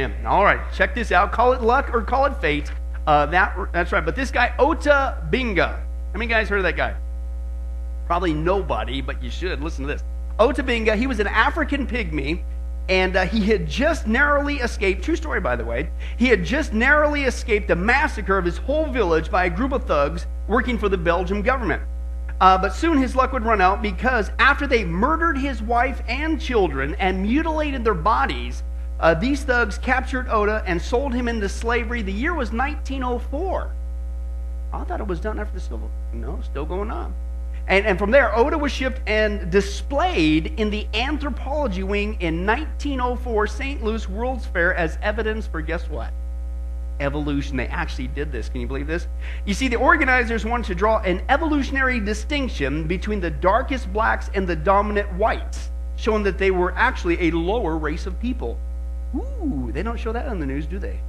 Amen. All right, check this out. Call it luck or call it fate. Uh, that, that's right. But this guy, Ota Benga. How many guys heard of that guy? Probably nobody, but you should. Listen to this. Ota Benga, he was an African pygmy, and uh, he had just narrowly escaped, true story by the way, he had just narrowly escaped the massacre of his whole village by a group of thugs working for the Belgian government. Uh, but soon his luck would run out because after they murdered his wife and children and mutilated their bodies, uh, these thugs captured Ota and sold him into slavery. The year was 1904. I thought it was done after the Civil War. No, still going on. And, and from there, Ota was shipped and displayed in the anthropology wing in 1904 St. Louis World's Fair as evidence for guess what? Evolution. They actually did this. Can you believe this? You see, the organizers wanted to draw an evolutionary distinction between the darkest blacks and the dominant whites, showing that they were actually a lower race of people. Ooh, they don't show that on the news, do they?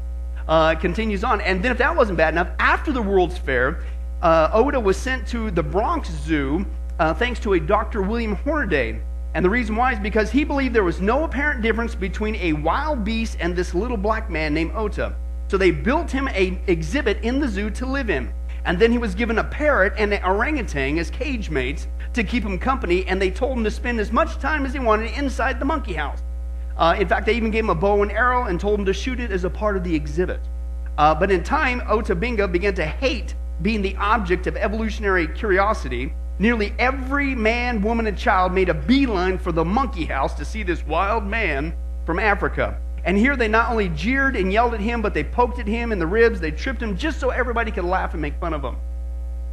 Uh, continues on. And then, if that wasn't bad enough, after the World's Fair, uh, Ota was sent to the Bronx Zoo uh, thanks to a Dr. William Hornaday. And the reason why is because he believed there was no apparent difference between a wild beast and this little black man named Ota. So they built him a exhibit in the zoo to live in. And then he was given a parrot and an orangutan as cage mates to keep him company, and they told him to spend as much time as he wanted inside the monkey house. Uh, in fact, they even gave him a bow and arrow and told him to shoot it as a part of the exhibit. Uh, but in time, Ota Benga began to hate being the object of evolutionary curiosity. Nearly every man, woman, and child made a beeline for the monkey house to see this wild man from Africa. And here they not only jeered and yelled at him, but they poked at him in the ribs, they tripped him just so everybody could laugh and make fun of him.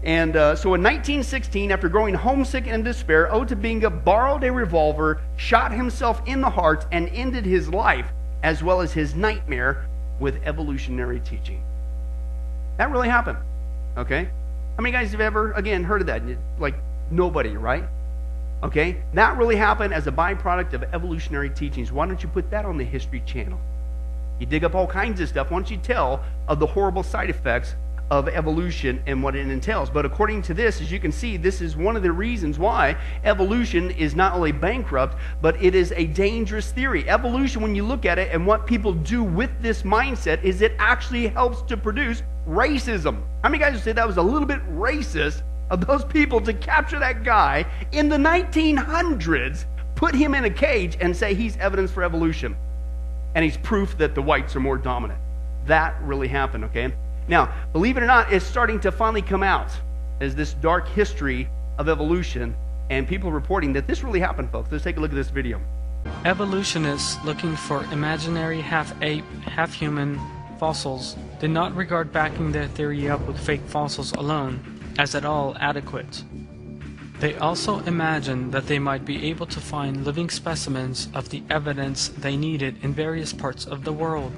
And uh, so in 1916, after growing homesick and in despair, Ota Benga borrowed a revolver, shot himself in the heart, and ended his life, as well as his nightmare, with evolutionary teaching. That really happened. Okay? How many guys have ever, again, heard of that? Like, nobody, right? Okay? That really happened as a byproduct of evolutionary teachings. Why don't you put that on the History Channel? You dig up all kinds of stuff. Why don't you tell of the horrible side effects of evolution and what it entails. But according to this, as you can see, this is one of the reasons why evolution is not only bankrupt, but it is a dangerous theory. Evolution, when you look at it and what people do with this mindset, is it actually helps to produce racism. How many guys would say that was a little bit racist of those people to capture that guy in the 1900s, put him in a cage, and say he's evidence for evolution? And he's proof that the whites are more dominant. That really happened, okay? Now, believe it or not, it's starting to finally come out as this dark history of evolution, and people reporting that this really happened, folks. Let's take a look at this video. Evolutionists looking for imaginary half ape, half human fossils did not regard backing their theory up with fake fossils alone as at all adequate. They also imagined that they might be able to find living specimens of the evidence they needed in various parts of the world.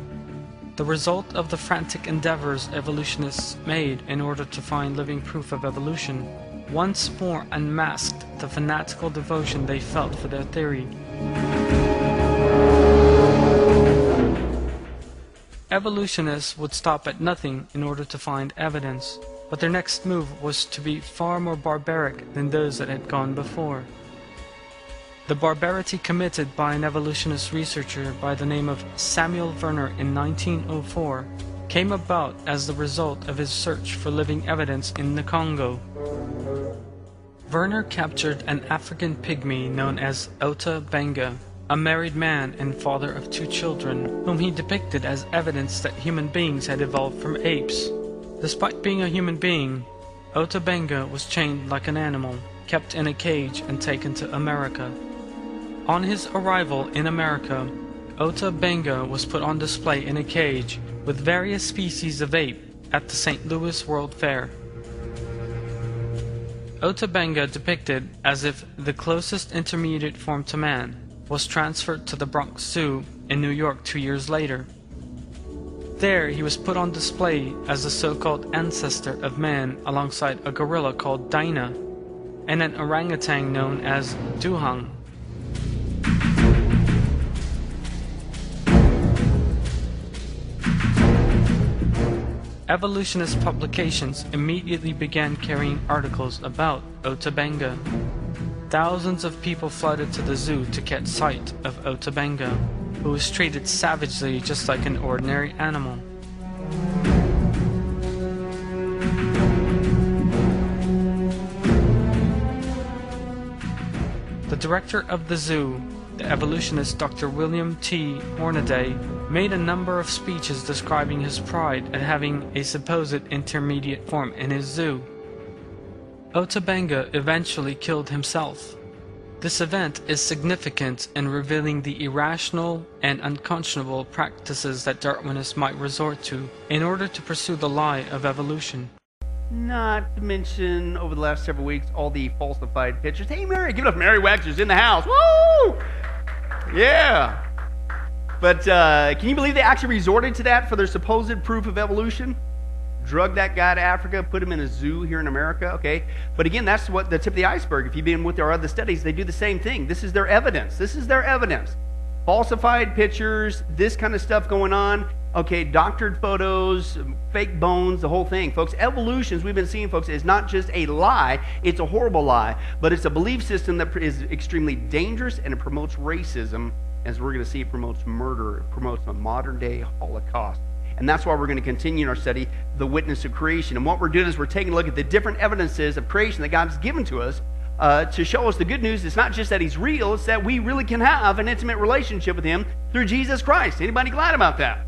The result of the frantic endeavors evolutionists made in order to find living proof of evolution once more unmasked the fanatical devotion they felt for their theory. Evolutionists would stop at nothing in order to find evidence, but their next move was to be far more barbaric than those that had gone before. The barbarity committed by an evolutionist researcher by the name of Samuel Verner in 1904 came about as the result of his search for living evidence in the Congo. Verner captured an African pygmy known as Ota Benga, a married man and father of two children, whom he depicted as evidence that human beings had evolved from apes. Despite being a human being, Ota Benga was chained like an animal, kept in a cage, and taken to America. On his arrival in America, Ota Benga was put on display in a cage with various species of ape at the St. Louis World Fair. Ota Benga depicted as if the closest intermediate form to man was transferred to the Bronx Zoo in New York two years later. There he was put on display as the so-called ancestor of man alongside a gorilla called Dinah and an orangutan known as Dohong. Evolutionist publications immediately began carrying articles about Ota Benga. Thousands of people flooded to the zoo to catch sight of Ota Benga. who was treated savagely just like an ordinary animal. The director of the zoo, the evolutionist Dr. William T. Hornaday, made a number of speeches describing his pride at having a supposed intermediate form in his zoo. Ota Benga eventually killed himself. This event is significant in revealing the irrational and unconscionable practices that Darwinists might resort to in order to pursue the lie of evolution. Not to mention, over the last several weeks, all the falsified pictures. Hey, Mary, give it up. Mary Wagster's in the house. Woo! Yeah. But uh, can you believe they actually resorted to that for their supposed proof of evolution? Drug that guy to Africa, put him in a zoo here in America, okay? But again, that's what the tip of the iceberg. If you've been with our other studies, they do the same thing. This is their evidence. This is their evidence. Falsified pictures, this kind of stuff going on. Okay, doctored photos, fake bones, the whole thing. Folks, evolutions, we've been seeing, folks, is not just a lie, it's a horrible lie, but it's a belief system that is extremely dangerous and it promotes racism. As we're going to see, it promotes murder, it promotes a modern day Holocaust. And that's why we're going to continue in our study, the witness of creation. And what we're doing is we're taking a look at the different evidences of creation that God's given to us uh, to show us the good news. It's not just that He's real; it's that we really can have an intimate relationship with Him through Jesus Christ. Anybody glad about that?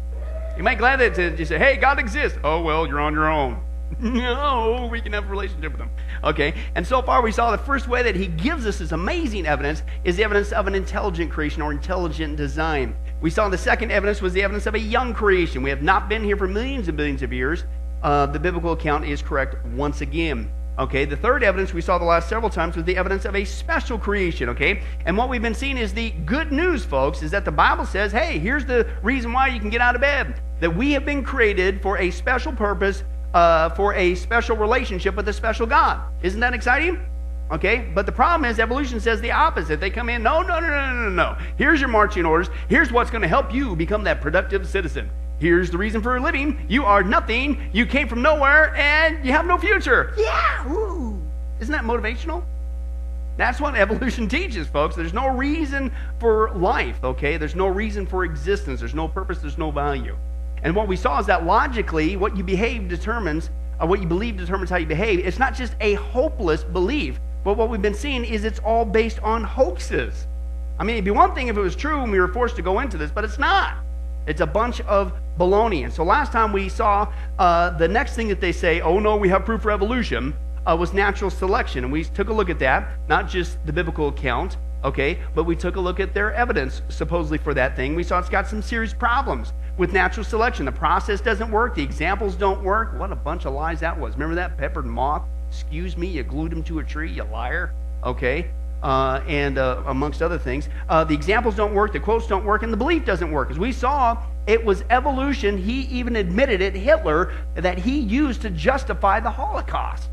You might glad that you say, "Hey, God exists." Oh well, you're on your own. no, we can have a relationship with Him. Okay, and so far we saw the first way that He gives us this amazing evidence is the evidence of an intelligent creation or intelligent design. We saw the second evidence was the evidence of a young creation. We have not been here for millions and billions of years. Uh, the biblical account is correct once again. Okay, the third evidence we saw the last several times was the evidence of a special creation, okay? And what we've been seeing is the good news, folks, is that the Bible says, hey, here's the reason why you can get out of bed. That we have been created for a special purpose, uh, for a special relationship with a special God. Isn't that exciting? Okay, but the problem is evolution says the opposite. They come in, no, no, no, no, no, no. Here's your marching orders. Here's what's going to help you become that productive citizen. Here's the reason for living. You are nothing. You came from nowhere, and you have no future. Yeah, ooh. Isn't that motivational? That's what evolution teaches, folks. There's no reason for life, okay? There's no reason for existence. There's no purpose. There's no value. And what we saw is that logically, what you behave determines, uh, what you believe determines how you behave. It's not just a hopeless belief, but what we've been seeing is it's all based on hoaxes. I mean, it'd be one thing if it was true and we were forced to go into this, but it's not. It's a bunch of baloney. And so last time we saw uh, the next thing that they say, oh no, we have proof for evolution, uh, was natural selection. And we took a look at that, not just the biblical account, okay, but we took a look at their evidence supposedly for that thing. We saw it's got some serious problems with natural selection. The process doesn't work, the examples don't work. What a bunch of lies that was. Remember that peppered moth? Excuse me, you glued him to a tree, you liar. Okay? uh, and uh, amongst other things. Uh, the examples don't work, the quotes don't work, and the belief doesn't work. As we saw, it was evolution. He even admitted it, Hitler, that he used to justify the Holocaust.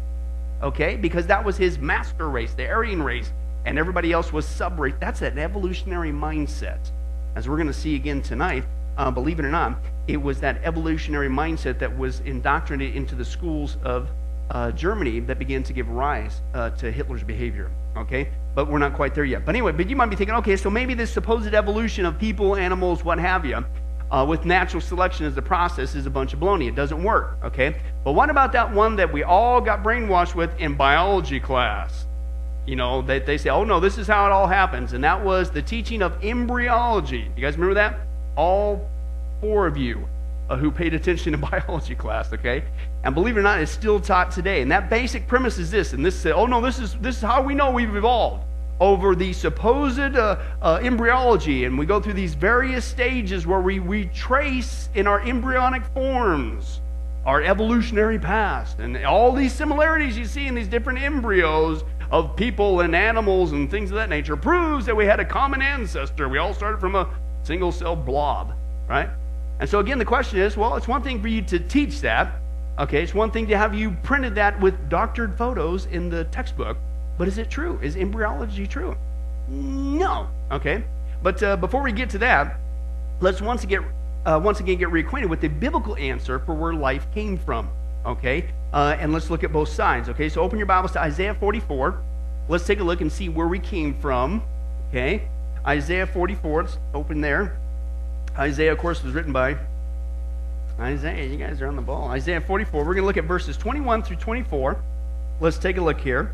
Okay? Because that was his master race, the Aryan race, and everybody else was sub race. That's an evolutionary mindset. As we're going to see again tonight, uh, believe it or not, it was that evolutionary mindset that was indoctrinated into the schools of uh, Germany that began to give rise uh, to Hitler's behavior. Okay? But we're not quite there yet. But anyway, but you might be thinking, okay, so maybe this supposed evolution of people, animals, what have you, uh, with natural selection as the process is a bunch of baloney. It doesn't work. Okay? But what about that one that we all got brainwashed with in biology class? You know, they, they say, oh no, this is how it all happens. And that was the teaching of embryology. You guys remember that? All four of you uh, who paid attention in biology class, okay? And believe it or not, it's still taught today. And that basic premise is this, and this oh no, this is this is how we know we've evolved over the supposed uh, uh, embryology, and we go through these various stages where we, we trace in our embryonic forms our evolutionary past, and all these similarities you see in these different embryos of people and animals and things of that nature proves that we had a common ancestor. We all started from a single cell blob, right? And so, again, the question is well, it's one thing for you to teach that. Okay, it's one thing to have you printed that with doctored photos in the textbook, but is it true? Is embryology true? No. Okay, but uh, before we get to that, let's once again, uh, once again get reacquainted with the biblical answer for where life came from. Okay, uh, and let's look at both sides. Okay, so open your Bibles to Isaiah 44. Let's take a look and see where we came from. Okay, Isaiah 44. Let's open there. Isaiah, of course, was written by Isaiah. You guys are on the ball. Isaiah 44. We're going to look at verses 21 through 24. Let's take a look here.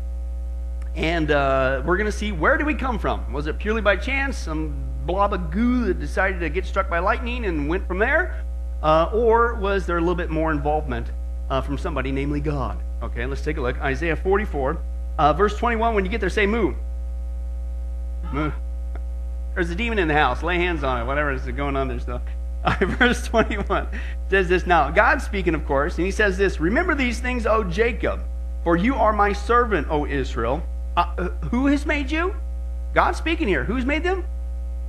And uh, we're going to see where do we come from? Was it purely by chance? Some blob of goo that decided to get struck by lightning and went from there? Uh, or was there a little bit more involvement uh, from somebody, namely God? Okay, let's take a look. Isaiah 44, uh, verse 21. When you get there, say moo. Moo. There's a demon in the house. Lay hands on it. Whatever is going on there still. verse 21 says this now. God's speaking, of course, and he says this Remember these things, O Jacob, for you are my servant, O Israel. Uh, uh, who has made you? God speaking here. Who's made them?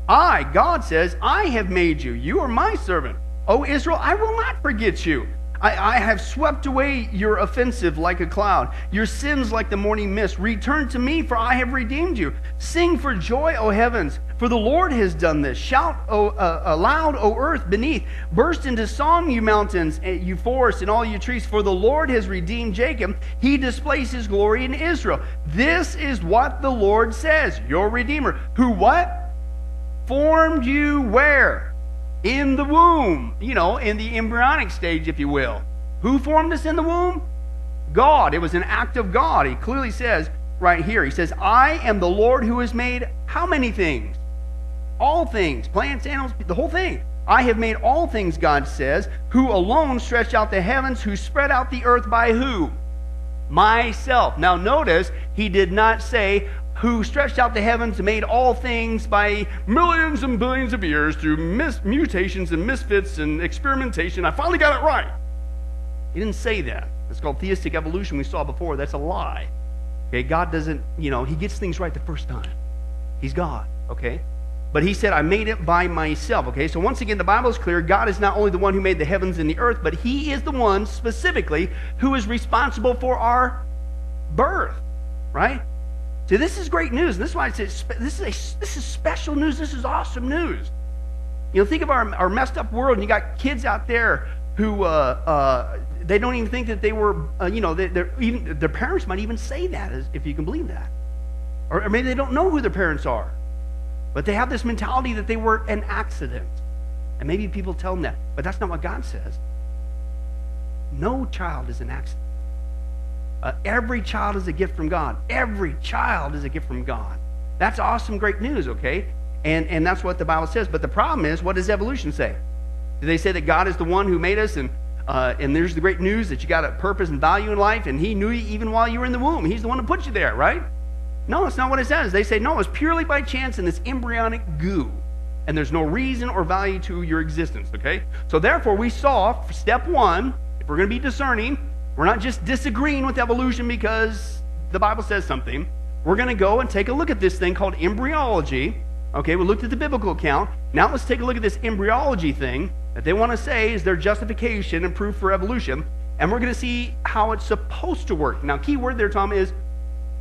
I, God says, I have made you. You are my servant. O Israel, I will not forget you. I, I, have swept away your offensive like a cloud, your sins like the morning mist. Return to me, for I have redeemed you. Sing for joy, O heavens, for the Lord has done this. Shout o, uh, aloud, O earth beneath. Burst into song, you mountains, eh, you forests, and all you trees, for the Lord has redeemed Jacob. He displays his glory in Israel. This is what the Lord says, your Redeemer, who what? Formed you where? In the womb, you know, in the embryonic stage, if you will. Who formed us in the womb? God. It was an act of God. He clearly says right here, He says, I am the Lord who has made how many things? All things, plants, animals, the whole thing. I have made all things, God says, who alone stretched out the heavens, who spread out the earth by who? Myself. Now notice, he did not say, who stretched out the heavens and made all things by millions and billions of years through mis- mutations and misfits and experimentation. I finally got it right. He didn't say that. It's called theistic evolution we saw before. That's a lie. Okay, God doesn't, you know, he gets things right the first time. He's God, okay? But he said, I made it by myself, okay? So once again, the Bible is clear. God is not only the one who made the heavens and the earth, but he is the one specifically who is responsible for our birth, right? See, this is great news. This is why I say this is, a, this is special news. This is awesome news. You know, think of our, our messed up world, and you got kids out there who uh, uh, they don't even think that they were, uh, you know, they, even their parents might even say that, if you can believe that, or, or maybe they don't know who their parents are, but they have this mentality that they were an accident, and maybe people tell them that, but that's not what God says. No child is an accident. Uh, every child is a gift from God. Every child is a gift from God. That's awesome, great news, okay? And, and that's what the Bible says. But the problem is, what does evolution say? Do they say that God is the one who made us and, uh, and there's the great news that you got a purpose and value in life and he knew you even while you were in the womb? He's the one who put you there, right? No, that's not what it says. They say, no, it's purely by chance in this embryonic goo. And there's no reason or value to your existence, okay? So therefore, we saw, step one, if we're going to be discerning, we're not just disagreeing with evolution because the Bible says something. We're going to go and take a look at this thing called embryology. Okay, we looked at the biblical account. Now let's take a look at this embryology thing that they want to say is their justification and proof for evolution. And we're going to see how it's supposed to work. Now, key word there, Tom, is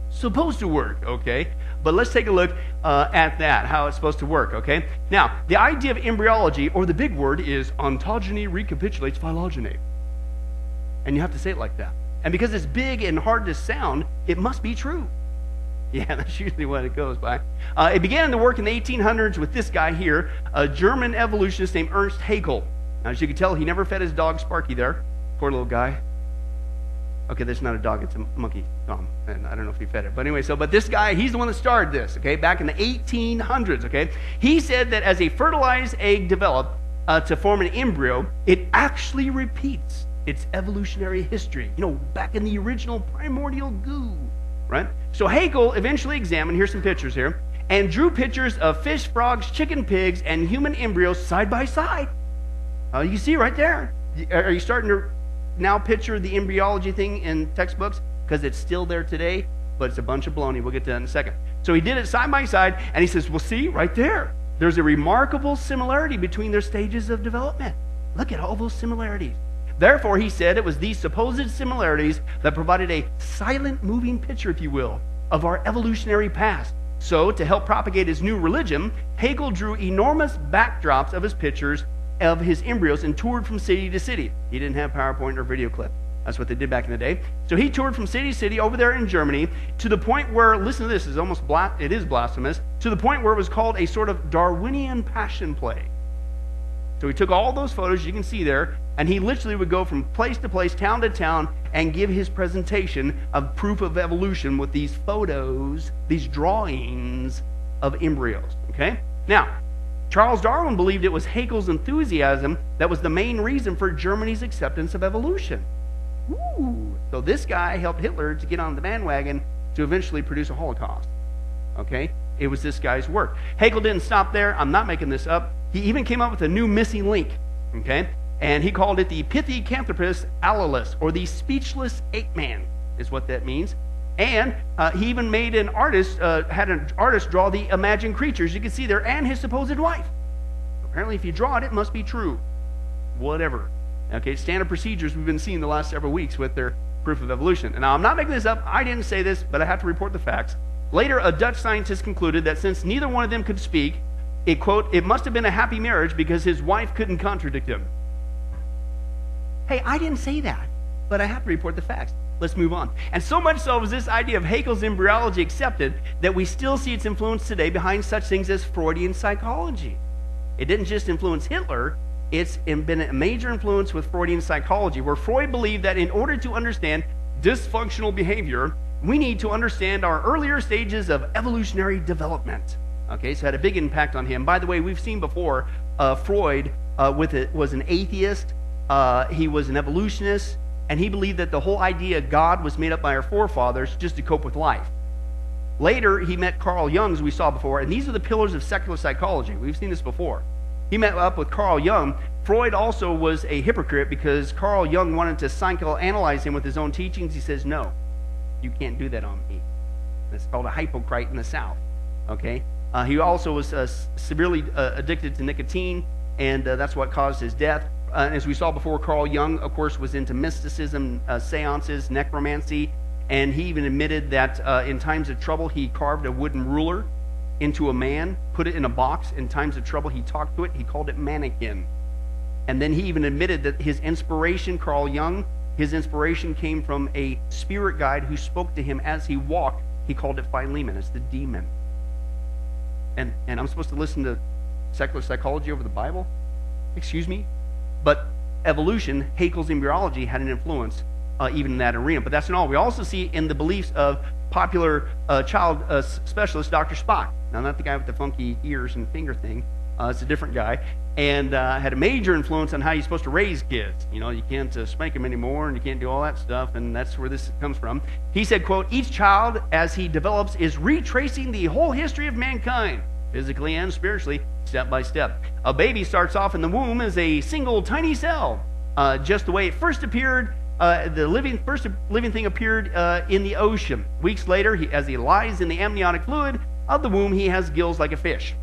supposed to work, okay? But let's take a look uh, at that, how it's supposed to work, okay? Now, the idea of embryology, or the big word, is ontogeny recapitulates phylogeny. And you have to say it like that. And because it's big and hard to sound, it must be true. Yeah, that's usually what it goes by. Uh, it began to work in the 1800s with this guy here, a German evolutionist named Ernst Haeckel. Now, as you can tell, he never fed his dog Sparky there. Poor little guy. Okay, that's not a dog, it's a monkey, Tom. And I don't know if he fed it. But anyway, so, but this guy, he's the one that started this, okay, back in the 1800s, okay? He said that as a fertilized egg developed uh, to form an embryo, it actually repeats its evolutionary history, you know, back in the original primordial goo, right? So Haeckel eventually examined, here's some pictures here, and drew pictures of fish, frogs, chicken, pigs, and human embryos side by side. Uh, you see right there. Are you starting to now picture the embryology thing in textbooks? Because it's still there today, but it's a bunch of baloney. We'll get to that in a second. So he did it side by side, and he says, well, see, right there. There's a remarkable similarity between their stages of development. Look at all those similarities. Therefore, he said it was these supposed similarities that provided a silent moving picture, if you will, of our evolutionary past. So, to help propagate his new religion, Haeckel drew enormous backdrops of his pictures of his embryos and toured from city to city. He didn't have PowerPoint or video clip. That's what they did back in the day. So he toured from city to city over there in Germany to the point where, listen to this, is almost bla- it is blasphemous, to the point where it was called a sort of Darwinian passion play. So he took all those photos you can see there, and he literally would go from place to place, town to town, and give his presentation of proof of evolution with these photos, these drawings of embryos. Okay? Now, Charles Darwin believed it was Haeckel's enthusiasm that was the main reason for Germany's acceptance of evolution. Ooh. So this guy helped Hitler to get on the bandwagon to eventually produce a Holocaust. Okay? It was this guy's work. Haeckel didn't stop there. I'm not making this up. He even came up with a new missing link. Okay? And he called it the Pithecanthropus alalis, or the speechless ape man, is what that means. And uh, he even made an artist, uh, had an artist draw the imagined creatures you can see there and his supposed wife. Apparently, if you draw it, it must be true. Whatever. Okay, standard procedures we've been seeing the last several weeks with their proof of evolution. And now, I'm not making this up. I didn't say this, but I have to report the facts. Later, a Dutch scientist concluded that since neither one of them could speak, it quote, it must have been a happy marriage because his wife couldn't contradict him. Hey, I didn't say that, but I have to report the facts. Let's move on. And so much so was this idea of Haeckel's embryology accepted that we still see its influence today behind such things as Freudian psychology. It didn't just influence Hitler, it's been a major influence with Freudian psychology, where Freud believed that in order to understand dysfunctional behavior, we need to understand our earlier stages of evolutionary development. Okay, so had a big impact on him. By the way, we've seen before uh, Freud uh, with it was an atheist. Uh, he was an evolutionist, and he believed that the whole idea of God was made up by our forefathers just to cope with life. Later, he met Carl Jung, as we saw before, and these are the pillars of secular psychology. We've seen this before. He met up with Carl Jung. Freud also was a hypocrite because Carl Jung wanted to psychoanalyze him with his own teachings. He says, No, you can't do that on me. That's called a hypocrite in the South. Okay? Uh, he also was uh, severely uh, addicted to nicotine, and uh, that's what caused his death. Uh, as we saw before, Carl Jung, of course, was into mysticism, uh, seances, necromancy, and he even admitted that in times of trouble, he carved a wooden ruler into a man, put it in a box. In times of trouble, he talked to it. He called it mannequin. And then he even admitted that his inspiration, Carl Jung, his inspiration came from a spirit guide who spoke to him as he walked. He called it Philemon. It's the demon. And, and I'm supposed to listen to secular psychology over the Bible? Excuse me? But evolution, Haeckel's embryology, had an influence uh, even in that arena. But that's not all. We also see in the beliefs of popular uh, child uh, specialist, Dr. Spock. Now, not the guy with the funky ears and finger thing. Uh, it's a different guy and uh, had a major influence on how you're supposed to raise kids. You know, you can't uh, spank them anymore, and you can't do all that stuff, and that's where this comes from. He said, "quote Each child, as he develops, is retracing the whole history of mankind, physically and spiritually, step by step. A baby starts off in the womb as a single tiny cell, uh, just the way it first appeared." Uh, the living first living thing appeared uh, in the ocean. Weeks later, he, as he lies in the amniotic fluid of the womb, he has gills like a fish.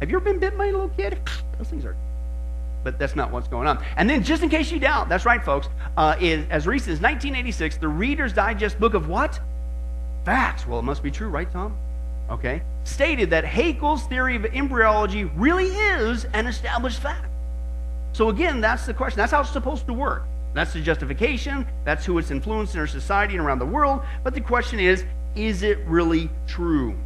Have you ever been bit by a little kid? Those things are. But that's not what's going on. And then, just in case you doubt, that's right, folks. Uh, is as recent as 1986, the Reader's Digest book of what? Facts. Well, it must be true, right, Tom? Okay. Stated that Haeckel's theory of embryology really is an established fact. So again, that's the question. That's how it's supposed to work. That's the justification. That's who it's influenced in our society and around the world. But the question is, is it really true?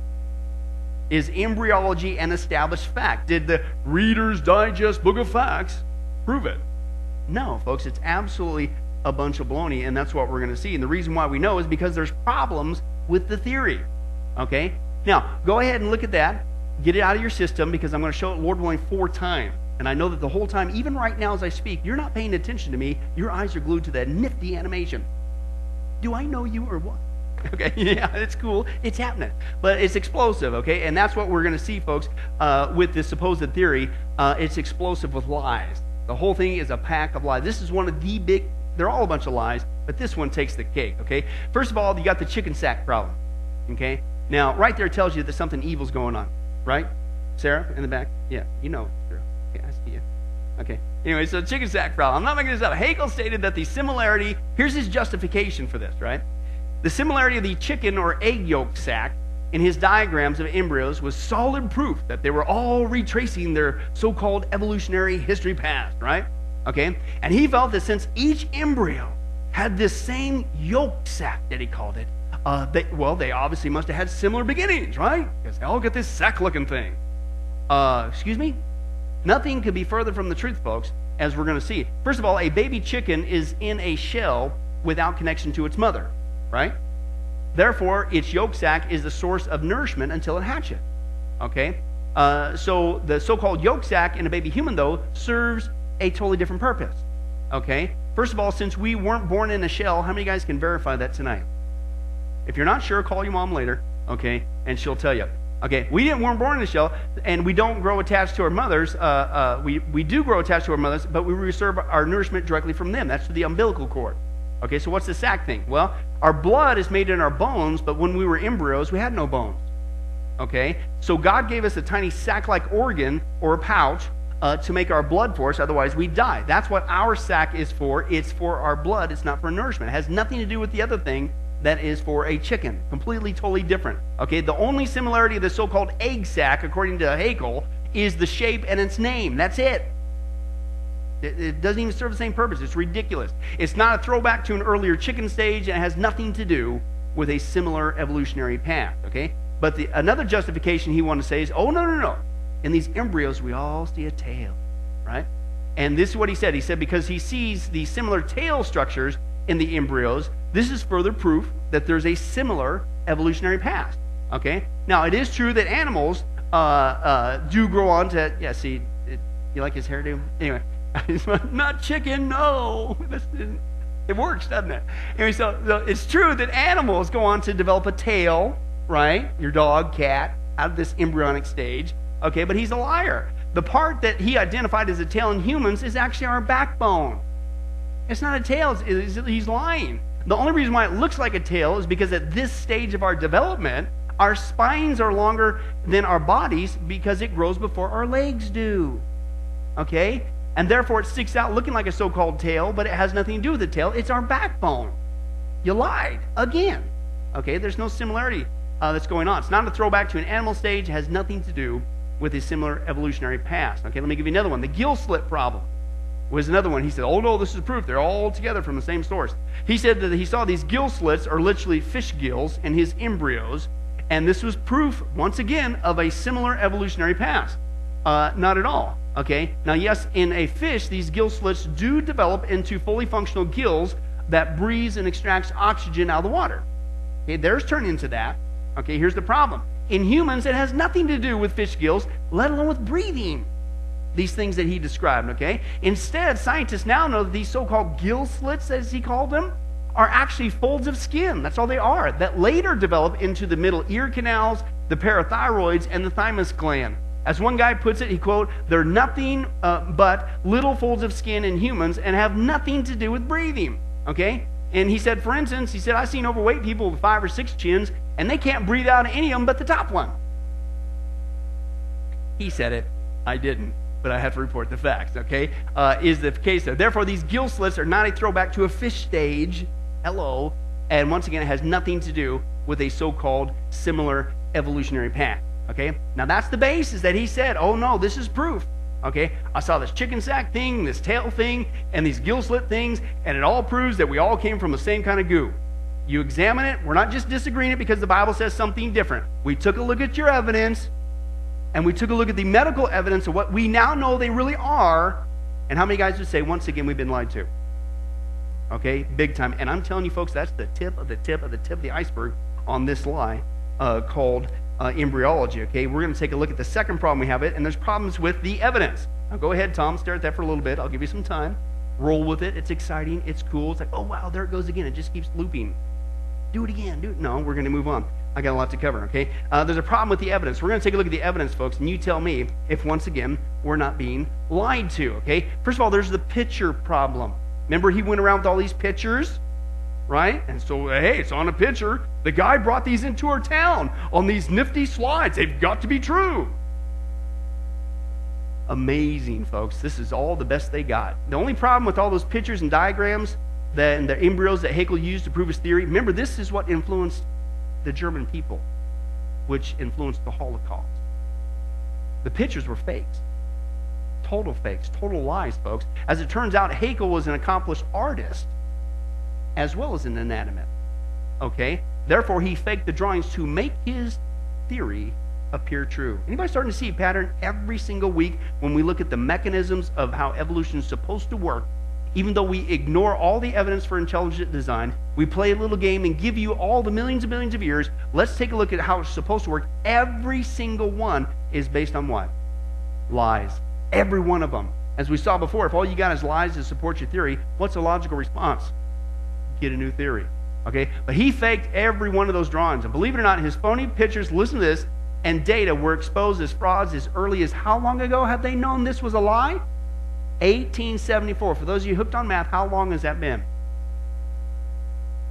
Is embryology an established fact? Did the Reader's Digest Book of Facts prove it? No, folks, it's absolutely a bunch of baloney, and that's what we're going to see. And the reason why we know is because there's problems with the theory. Okay? Now, go ahead and look at that. Get it out of your system because I'm going to show it, Lord willing, four times. And I know that the whole time, even right now as I speak, you're not paying attention to me. Your eyes are glued to that nifty animation. Do I know you or what? Okay, yeah, it's cool. It's happening. But it's explosive, okay? And that's what we're going to see, folks, uh, with this supposed theory. Uh, it's explosive with lies. The whole thing is a pack of lies. This is one of the big, they're all a bunch of lies, but this one takes the cake, okay? First of all, you got the chicken sac problem, okay? Now, right there tells you that something evil's going on, right? Sarah, in the back? Yeah, you know. Sarah. Okay, I see you. Okay. Anyway, so chicken sac problem. I'm not making this up. Haeckel stated that the similarity, here's his justification for this, right? The similarity of the chicken or egg yolk sac in his diagrams of embryos was solid proof that they were all retracing their so called evolutionary history past, right? Okay? And he felt that since each embryo had this same yolk sac that he called it, uh, they, well, they obviously must have had similar beginnings, right? Because they all get this sac looking thing. Uh, excuse me? Nothing could be further from the truth, folks, as we're going to see. First of all, a baby chicken is in a shell without connection to its mother, right? Therefore, its yolk sac is the source of nourishment until it hatches. Okay? Uh, so the so-called yolk sac in a baby human, though, serves a totally different purpose. Okay? First of all, since we weren't born in a shell, how many guys can verify that tonight? If you're not sure, call your mom later, okay, and she'll tell you. Okay, we didn't weren't born in a shell, and we don't grow attached to our mothers. Uh, uh, we we do grow attached to our mothers, but we receive our nourishment directly from them. That's the umbilical cord. Okay, so what's the sac thing? Well, our blood is made in our bones, but when we were embryos, we had no bones. Okay, so God gave us a tiny sac-like organ or a pouch uh, to make our blood for us, otherwise we die. That's what our sac is for. It's for our blood. It's not for nourishment. It has nothing to do with the other thing that is for a chicken. Completely, totally different. Okay, the only similarity of the so called egg sac, according to Haeckel, is the shape and its name. That's it. it. It doesn't even serve the same purpose. It's ridiculous. It's not a throwback to an earlier chicken stage, and it has nothing to do with a similar evolutionary path. Okay? But the, another justification he wanted to say is oh, no, no, no. In these embryos, we all see a tail, right? And this is what he said. He said because he sees the similar tail structures in the embryos, this is further proof that there's a similar evolutionary path. Okay? Now, it is true that animals uh, uh, do grow on to, yeah, see, it, you like his hairdo? Anyway, not chicken, no. It works, doesn't it? Anyway, so, so it's true that animals go on to develop a tail, right? Your dog, cat, out of this embryonic stage. Okay, but he's a liar. The part that he identified as a tail in humans is actually our backbone. It's not a tail, it's, it's, he's lying. The only reason why it looks like a tail is because at this stage of our development, our spines are longer than our bodies because it grows before our legs do. Okay? And therefore it sticks out looking like a so called tail, but it has nothing to do with the tail. It's our backbone. You lied again. Okay? There's no similarity uh, that's going on. It's not a throwback to an animal stage, it has nothing to do with a similar evolutionary past. Okay, let me give you another one the gill slit problem was another one. He said, Oh no, this is proof. They're all together from the same source. He said that he saw these gill slits are literally fish gills in his embryos, and this was proof, once again, of a similar evolutionary past. Uh, not at all. Okay? Now, yes, in a fish, these gill slits do develop into fully functional gills that breathes and extracts oxygen out of the water. Okay, theirs turn into that. Okay, here's the problem. In humans, it has nothing to do with fish gills, let alone with breathing these things that he described, okay? Instead, scientists now know that these so called gill slits, as he called them, are actually folds of skin. That's all they are, that later develop into the middle ear canals, the parathyroids, and the thymus gland. As one guy puts it, he quote, they're nothing uh, but little folds of skin in humans and have nothing to do with breathing. Okay? And he said, for instance, he said, I've seen overweight people with five or six chins, and they can't breathe out any of them but the top one. He said it. I didn't but I have to report the facts, okay? Uh, is the case there. Therefore, these gill slits are not a throwback to a fish stage. Hello. And once again, it has nothing to do with a so called similar evolutionary path, okay? Now, that's the basis that he said, oh no, this is proof. Okay, I saw this chicken sac thing, this tail thing, and these gill slit things, and it all proves that we all came from the same kind of goo. You examine it, we're not just disagreeing it because the Bible says something different. We took a look at your evidence, and we took a look at the medical evidence of what we now know they really are, and how many guys would say, once again, we've been lied to? Okay, big time. And I'm telling you, folks, that's the tip of the tip of the tip of the iceberg on this lie uh, called uh, embryology. Okay, we're going to take a look at the second problem we have it, and there's problems with the evidence. Now, go ahead, Tom, stare at that for a little bit. I'll give you some time. Roll with it. It's exciting. It's cool. It's like, oh, wow, there it goes again. It just keeps looping. Do it again. Do it. No, we're going to move on. I got a lot to cover, okay? Uh, there's a problem with the evidence. We're going to take a look at the evidence, folks, and you tell me if, once again, we're not being lied to, okay? First of all, there's the picture problem. Remember, he went around with all these pictures, right? And so, hey, it's on a picture. The guy brought these into our town on these nifty slides. They've got to be true. Amazing, folks. This is all the best they got. The only problem with all those pictures and diagrams that, and the embryos that Haeckel used to prove his theory, remember, this is what influenced the German people, which influenced the Holocaust. The pictures were fakes. Total fakes, total lies, folks. As it turns out, Haeckel was an accomplished artist as well as an anatomist. Okay? Therefore, he faked the drawings to make his theory appear true. Anybody starting to see a pattern every single week when we look at the mechanisms of how evolution is supposed to work? Even though we ignore all the evidence for intelligent design, we play a little game and give you all the millions and millions of years. Let's take a look at how it's supposed to work. Every single one is based on what? Lies. Every one of them. As we saw before, if all you got is lies to support your theory, what's the logical response? Get a new theory. Okay? But he faked every one of those drawings. And believe it or not, his phony pictures, listen to this, and data were exposed as frauds as early as how long ago have they known this was a lie? 1874. For those of you hooked on math, how long has that been?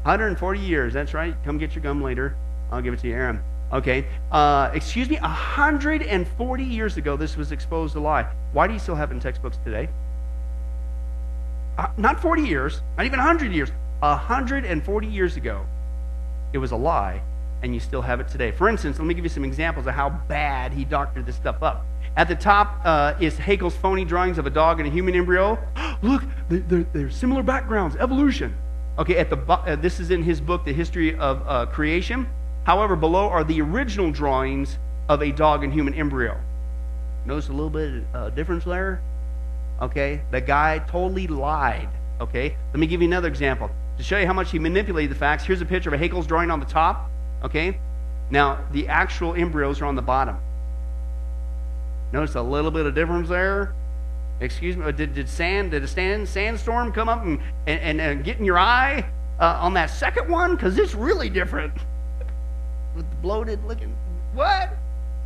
140 years. That's right. Come get your gum later. I'll give it to you, Aaron. Okay. Uh, excuse me. 140 years ago, this was exposed a lie. Why do you still have it in textbooks today? Uh, not 40 years, not even 100 years. 140 years ago, it was a lie, and you still have it today. For instance, let me give you some examples of how bad he doctored this stuff up. At the top uh, is Haeckel's phony drawings of a dog and a human embryo. Look, they're, they're, similar backgrounds, evolution. Okay, at the uh, this is in his book, The History of uh, Creation. However, below are the original drawings of a dog and human embryo. Notice a little bit of uh, difference there? Okay, the guy totally lied. Okay, let me give you another example. To show you how much he manipulated the facts, here's a picture of a Haeckel's drawing on the top. Okay, now the actual embryos are on the bottom. Notice a little bit of difference there. Excuse me, did, did sand did a sand sandstorm come up and, and, and get in your eye uh, on that second one? Because it's really different. With the bloated looking what?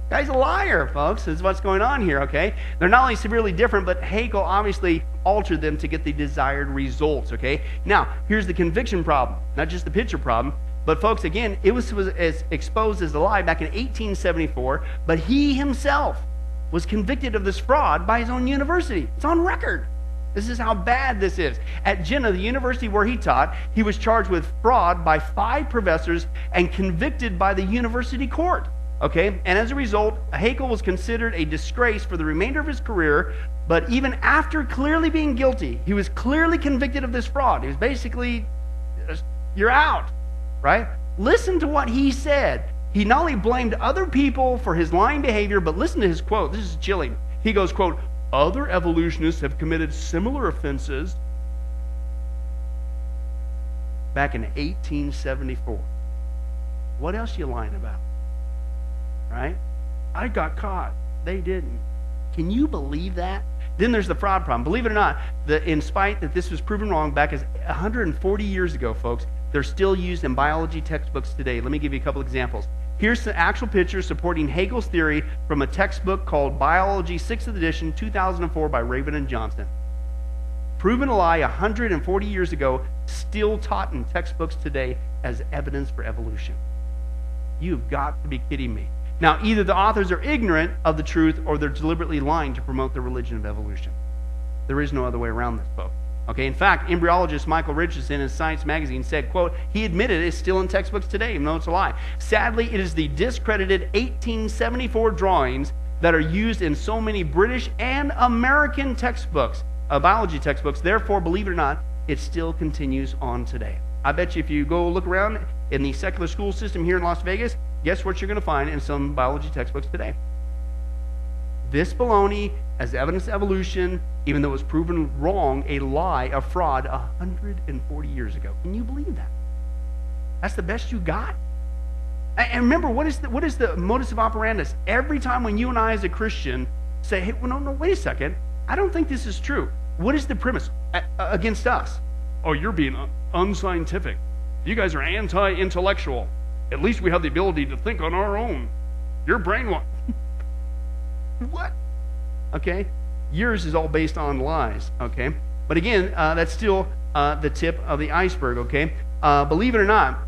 Guy's a liar, folks, is what's going on here, okay? They're not only severely different, but Haeckel obviously altered them to get the desired results, okay? Now, here's the conviction problem, not just the picture problem. But, folks, again, it was, was as exposed as a lie back in 1874, but he himself was convicted of this fraud by his own university. It's on record. This is how bad this is. At Jena, the university where he taught, he was charged with fraud by five professors and convicted by the university court. Okay? And as a result, Haeckel was considered a disgrace for the remainder of his career. But even after clearly being guilty, he was clearly convicted of this fraud. He was basically, you're out, right? Listen to what he said. He not only blamed other people for his lying behavior, but listen to his quote. This is chilling. He goes, quote, other evolutionists have committed similar offenses back in 1874. What else you lying about? right? I got caught. They didn't. Can you believe that? Then there's the fraud problem. Believe it or not, the, in spite that this was proven wrong back as 140 years ago, folks, they're still used in biology textbooks today. Let me give you a couple examples. Here's the actual picture supporting Haeckel's theory from a textbook called Biology 6th edition, 2004 by Raven and Johnson. Proven a lie 140 years ago, still taught in textbooks today as evidence for evolution. You've got to be kidding me. Now, either the authors are ignorant of the truth or they're deliberately lying to promote the religion of evolution. There is no other way around this, folks. Okay, in fact, embryologist Michael Richardson in Science magazine said, quote, he admitted it's still in textbooks today, even though it's a lie. Sadly, it is the discredited 1874 drawings that are used in so many British and American textbooks, uh, biology textbooks. Therefore, believe it or not, it still continues on today. I bet you if you go look around in the secular school system here in Las Vegas, guess what you're going to find in some biology textbooks today? This baloney as evidence of evolution, even though it was proven wrong, a lie, a fraud 140 years ago. Can you believe that? That's the best you got. And remember, what is the, what is the modus of operandus? Every time when you and I, as a Christian, say, hey, well, no, no, wait a second. I don't think this is true. What is the premise uh, uh, against us? Oh, you're being uh, unscientific. You guys are anti intellectual. At least we have the ability to think on our own. Your brain what? Okay? Yours is all based on lies. Okay? But again, uh, that's still uh, the tip of the iceberg. Okay? Uh, believe it or not,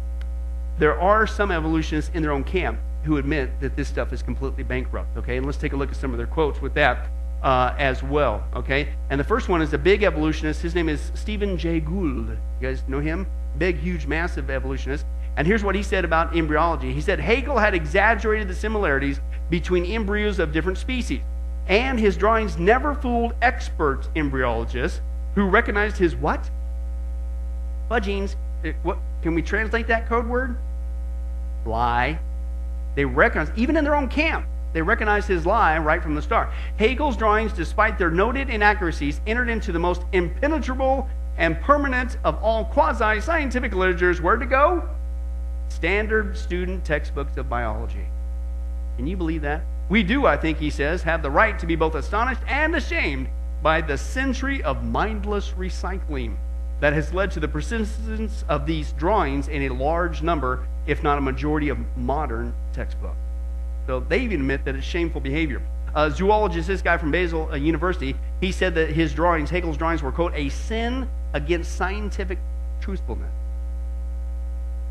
there are some evolutionists in their own camp who admit that this stuff is completely bankrupt. Okay? And let's take a look at some of their quotes with that. Uh, as well. Okay, and the first one is a big evolutionist. His name is Stephen Jay Gould. You guys know him? Big, huge, massive evolutionist. And here's what he said about embryology. He said Haeckel had exaggerated the similarities between embryos of different species, and his drawings never fooled expert embryologists who recognized his what? Fudgings. Eh, what can we translate that code word? Lie. They recognized, even in their own camp, They recognized his lie right from the start. Haeckel's drawings, despite their noted inaccuracies, entered into the most impenetrable and permanent of all quasi scientific literatures. Where to go? Standard student textbooks of biology. Can you believe that? We do, I think, he says, have the right to be both astonished and ashamed by the century of mindless recycling that has led to the persistence of these drawings in a large number, if not a majority, of modern textbooks. So they even admit that it's shameful behavior. A zoologist, this guy from Basel uh, University, he said that his drawings, Haeckel's drawings, were, quote, a sin against scientific truthfulness.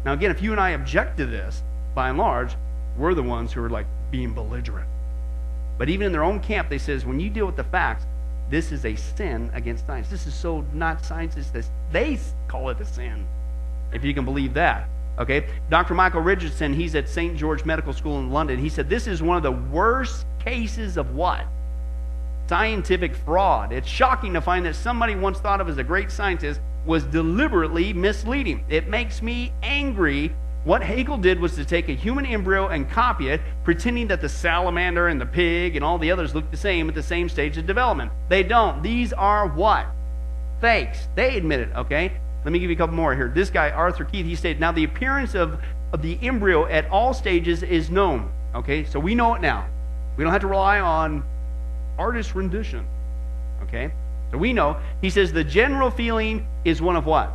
Now, again, if you and I object to this, by and large, we're the ones who are like being belligerent. But even in their own camp, they says when you deal with the facts, this is a sin against science. This is so not science. It's this. They call it a sin, if you can believe that. Okay, Dr. Michael Richardson, he's at St. George Medical School in London. He said this is one of the worst cases of what? Scientific fraud. It's shocking to find that somebody once thought of as a great scientist was deliberately misleading. It makes me angry what Haeckel did was to take a human embryo and copy it, pretending that the salamander and the pig and all the others look the same at the same stage of development. They don't. These are what? Fakes. They admit it, okay? Let me give you a couple more here. This guy, Arthur Keith, he stated, now the appearance of, of the embryo at all stages is known. Okay, so we know it now. We don't have to rely on artist rendition. Okay? So we know. He says the general feeling is one of what?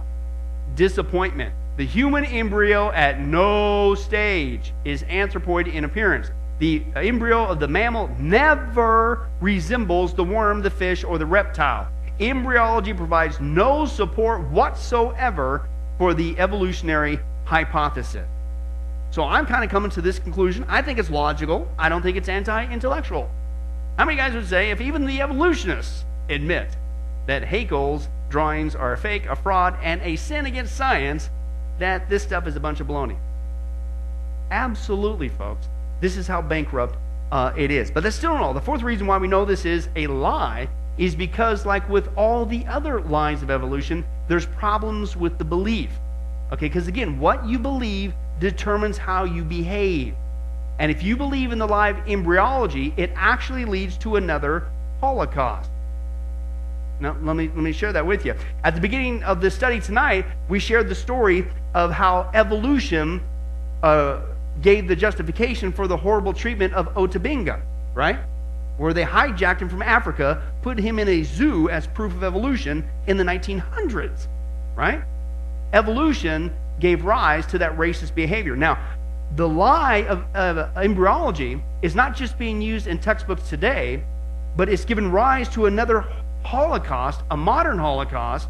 Disappointment. The human embryo at no stage is anthropoid in appearance. The embryo of the mammal never resembles the worm, the fish, or the reptile. Embryology provides no support whatsoever for the evolutionary hypothesis. So I'm kind of coming to this conclusion. I think it's logical. I don't think it's anti intellectual. How many guys would say if even the evolutionists admit that Haeckel's drawings are a fake, a fraud, and a sin against science, that this stuff is a bunch of baloney. Absolutely, folks. This is how bankrupt uh, it is. But that's still not all. The fourth reason why we know this is a lie is because, like with all the other lies of evolution, there's problems with the belief. Okay, because again, what you believe determines how you behave. And if you believe in the lie of embryology, it actually leads to another Holocaust. Now, let me, let me share that with you. At the beginning of this study tonight, we shared the story of how evolution uh, gave the justification for the horrible treatment of Ota Benga, right? Where they hijacked him from Africa, put him in a zoo as proof of evolution in the 1900s, right? Evolution gave rise to that racist behavior. Now, the lie of, of embryology is not just being used in textbooks today, but it's given rise to another Holocaust, a modern Holocaust,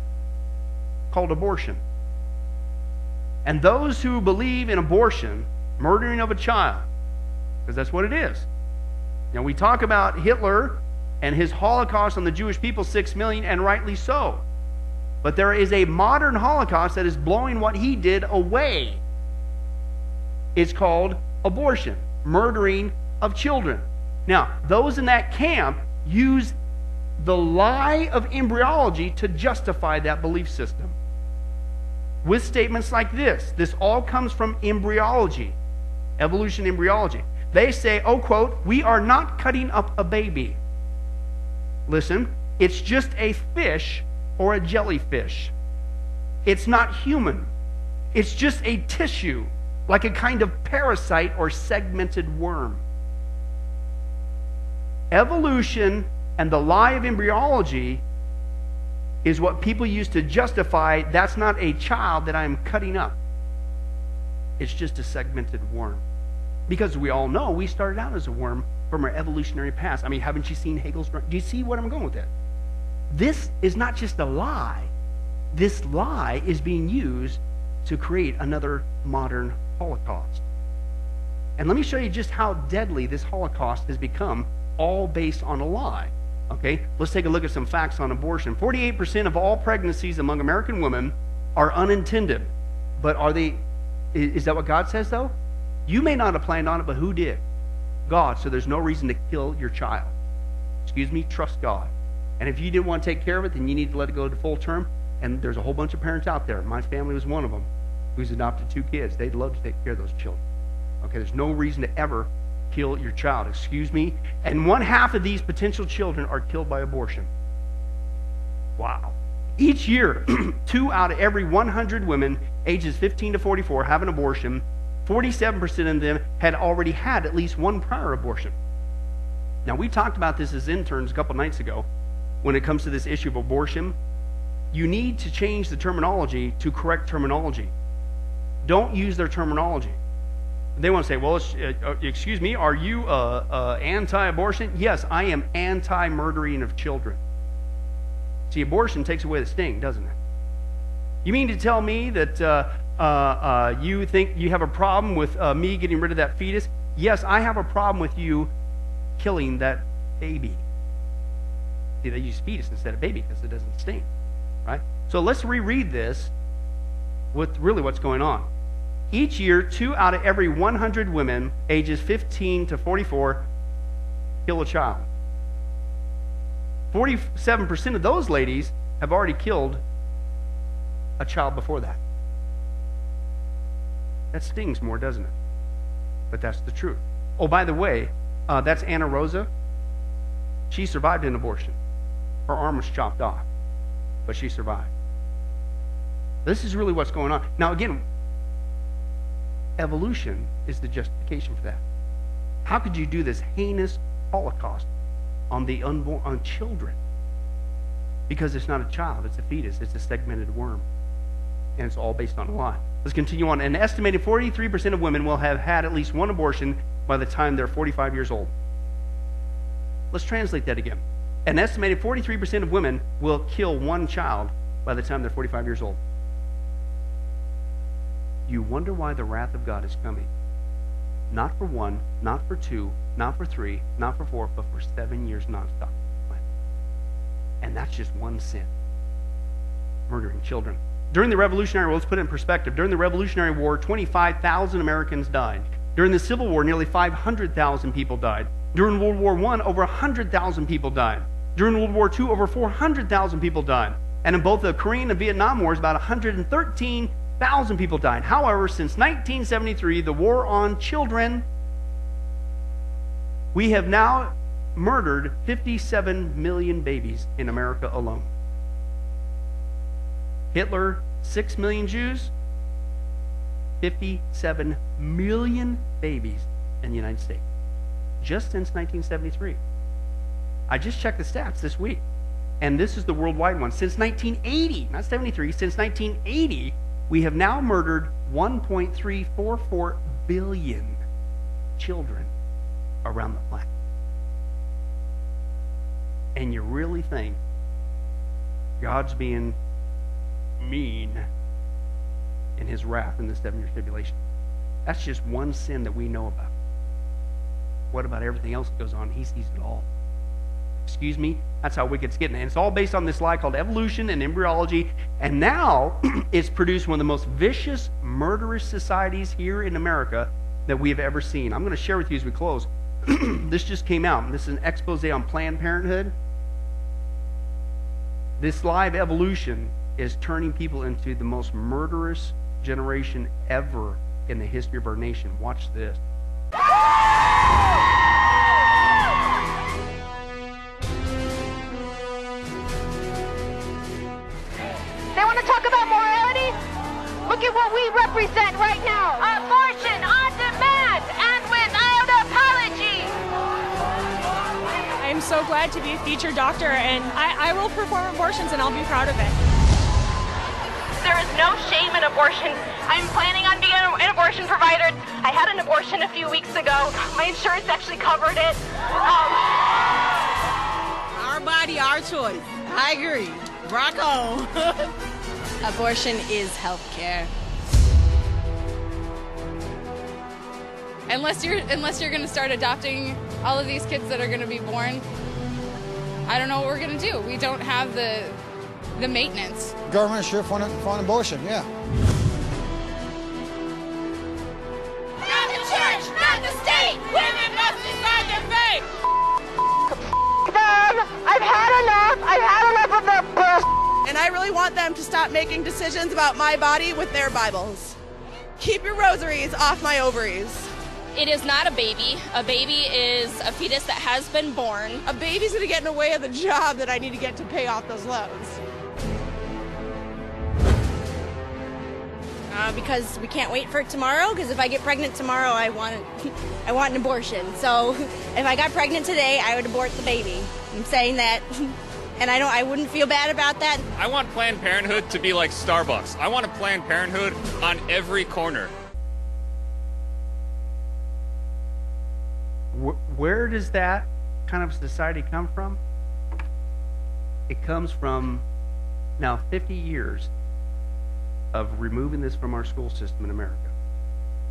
called abortion. And those who believe in abortion, murdering of a child, because that's what it is. Now, we talk about Hitler and his Holocaust on the Jewish people, six million, and rightly so. But there is a modern Holocaust that is blowing what he did away. It's called abortion, murdering of children. Now, those in that camp use the lie of embryology to justify that belief system with statements like this. This all comes from embryology, evolution embryology. They say, oh, quote, we are not cutting up a baby. Listen, it's just a fish or a jellyfish. It's not human. It's just a tissue, like a kind of parasite or segmented worm. Evolution and the lie of embryology is what people use to justify that's not a child that I'm cutting up. It's just a segmented worm. Because we all know we started out as a worm from our evolutionary past. I mean, haven't you seen Haeckel's? Do you see what I'm going with that? This is not just a lie. This lie is being used to create another modern Holocaust. And let me show you just how deadly this Holocaust has become, all based on a lie. Okay, let's take a look at some facts on abortion. 48% of all pregnancies among American women are unintended. But are they, is that what God says though? You may not have planned on it, but who did? God. So there's no reason to kill your child. Excuse me, trust God. And if you didn't want to take care of it, then you need to let it go to full term. And there's a whole bunch of parents out there. My family was one of them who's adopted two kids. They'd love to take care of those children. Okay, there's no reason to ever kill your child. Excuse me? And one half of these potential children are killed by abortion. Wow. Each year, two out of every 100 women ages 15 to 44 have an abortion. 47% of them had already had at least one prior abortion. Now, we talked about this as interns a couple nights ago when it comes to this issue of abortion. You need to change the terminology to correct terminology. Don't use their terminology. They want to say, well, uh, uh, excuse me, are you uh, uh, anti abortion? Yes, I am anti murdering of children. See, abortion takes away the sting, doesn't it? You mean to tell me that uh, you think you have a problem with me getting rid of that fetus? Yes, I have a problem with you killing that baby. See, they use fetus instead of baby because it doesn't sting, right? So let's reread this with really what's going on. Each year, two out of every 100 women ages 15 to 44 kill a child. 47% of those ladies have already killed a child before that. That stings more, doesn't it? But that's the truth. Oh, by the way, uh, that's Anna Rosa. She survived an abortion. Her arm was chopped off, but she survived. This is really what's going on. Now, again, evolution is the justification for that. How could you do this heinous holocaust on the unborn, on children? Because it's not a child, it's a fetus, it's a segmented worm. And it's all based on a lie. Let's continue on. An estimated 43% of women will have had at least one abortion by the time they're 45 years old. Let's translate that again. An estimated 43% of women will kill one child by the time they're 45 years old. You wonder why the wrath of God is coming. Not for one, not for two, not for three, not for four, but for seven years nonstop. And that's just one sin murdering children. During the Revolutionary War, let's put it in perspective. During the Revolutionary War, 25,000 Americans died. During the Civil War, nearly 500,000 people died. During World War I, over 100,000 people died. During World War II, over 400,000 people died. And in both the Korean and Vietnam Wars, about 113,000 people died. However, since 1973, the war on children, we have now murdered 57 million babies in America alone. Hitler, 6 million Jews, 57 million babies in the United States just since 1973. I just checked the stats this week, and this is the worldwide one. Since 1980, not 73, since 1980, we have now murdered 1.344 billion children around the planet. And you really think God's being mean in his wrath in the seven year tribulation. That's just one sin that we know about. What about everything else that goes on? He sees it all. Excuse me? That's how wicked it's getting. And it's all based on this lie called evolution and embryology. And now it's produced one of the most vicious, murderous societies here in America that we have ever seen. I'm going to share with you as we close. this just came out. This is an expose on Planned Parenthood. This lie of evolution is turning people into the most murderous generation ever in the history of our nation. Watch this. Look at what we represent right now. Abortion on demand and without apology. I'm so glad to be a featured doctor, and I, I will perform abortions, and I'll be proud of it. There is no shame in abortion. I'm planning on being an abortion provider. I had an abortion a few weeks ago. My insurance actually covered it. Um, our body, our choice. I agree. Rock on. abortion is health care. Unless you're unless you're going to start adopting all of these kids that are going to be born, I don't know what we're going to do. We don't have the the maintenance. Government should fund, fund abortion, yeah. Really want them to stop making decisions about my body with their Bibles. Keep your rosaries off my ovaries. It is not a baby. A baby is a fetus that has been born. A baby's going to get in the way of the job that I need to get to pay off those loans. Uh, because we can't wait for tomorrow. Because if I get pregnant tomorrow, I want I want an abortion. So if I got pregnant today, I would abort the baby. I'm saying that, and I don't. I wouldn't feel bad about that. I want Planned Parenthood to be like Starbucks. I want a Planned Parenthood on every corner. Where does that kind of society come from? It comes from now 50 years of removing this from our school system in America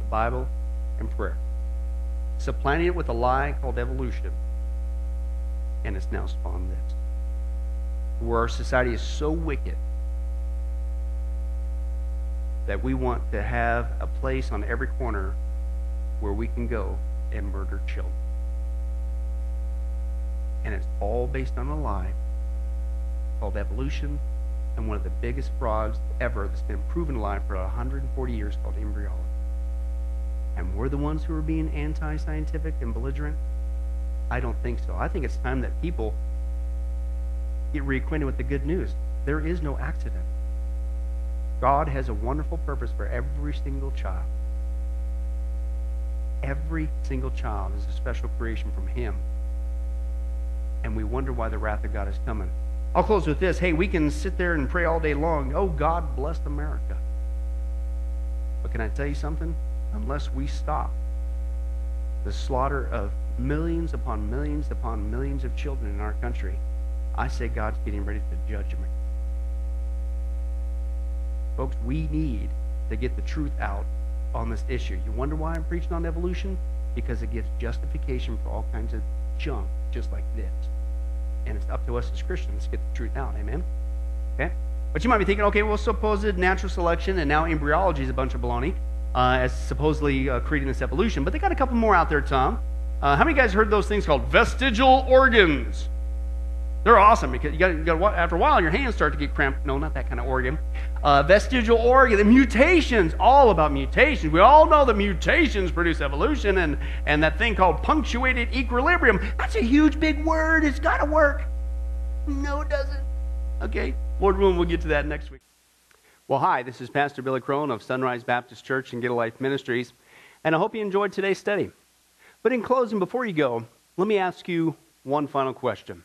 the Bible and prayer. Supplanting it with a lie called evolution. And it's now spawned this. Where our society is so wicked that we want to have a place on every corner where we can go and murder children. And it's all based on a lie called evolution and one of the biggest frauds ever that's been proven alive for 140 years called embryology. And we're the ones who are being anti scientific and belligerent? I don't think so. I think it's time that people get reacquainted with the good news. There is no accident. God has a wonderful purpose for every single child. Every single child is a special creation from Him. And we wonder why the wrath of God is coming. I'll close with this. Hey, we can sit there and pray all day long. Oh, God bless America. But can I tell you something? Unless we stop the slaughter of millions upon millions upon millions of children in our country, I say God's getting ready to judge me. Folks, we need to get the truth out on this issue. You wonder why I'm preaching on evolution? Because it gives justification for all kinds of junk just like this. And it's up to us as Christians to get the truth out. Amen? Okay? But you might be thinking, okay, well, supposed natural selection and now embryology is a bunch of baloney uh, as supposedly uh, creating this evolution. But they got a couple more out there, Tom. Uh, how many guys heard those things called vestigial organs? They're awesome because you got, you got after a while your hands start to get cramped. No, not that kind of organ. Uh, vestigial organ, the mutations, all about mutations. We all know that mutations produce evolution, and and that thing called punctuated equilibrium. That's a huge big word. It's got to work. No, it doesn't. Okay, Lord willing, we'll get to that next week. Well, hi, this is Pastor Billy Crone of Sunrise Baptist Church and Get a Life Ministries, and I hope you enjoyed today's study. But in closing, before you go, let me ask you one final question.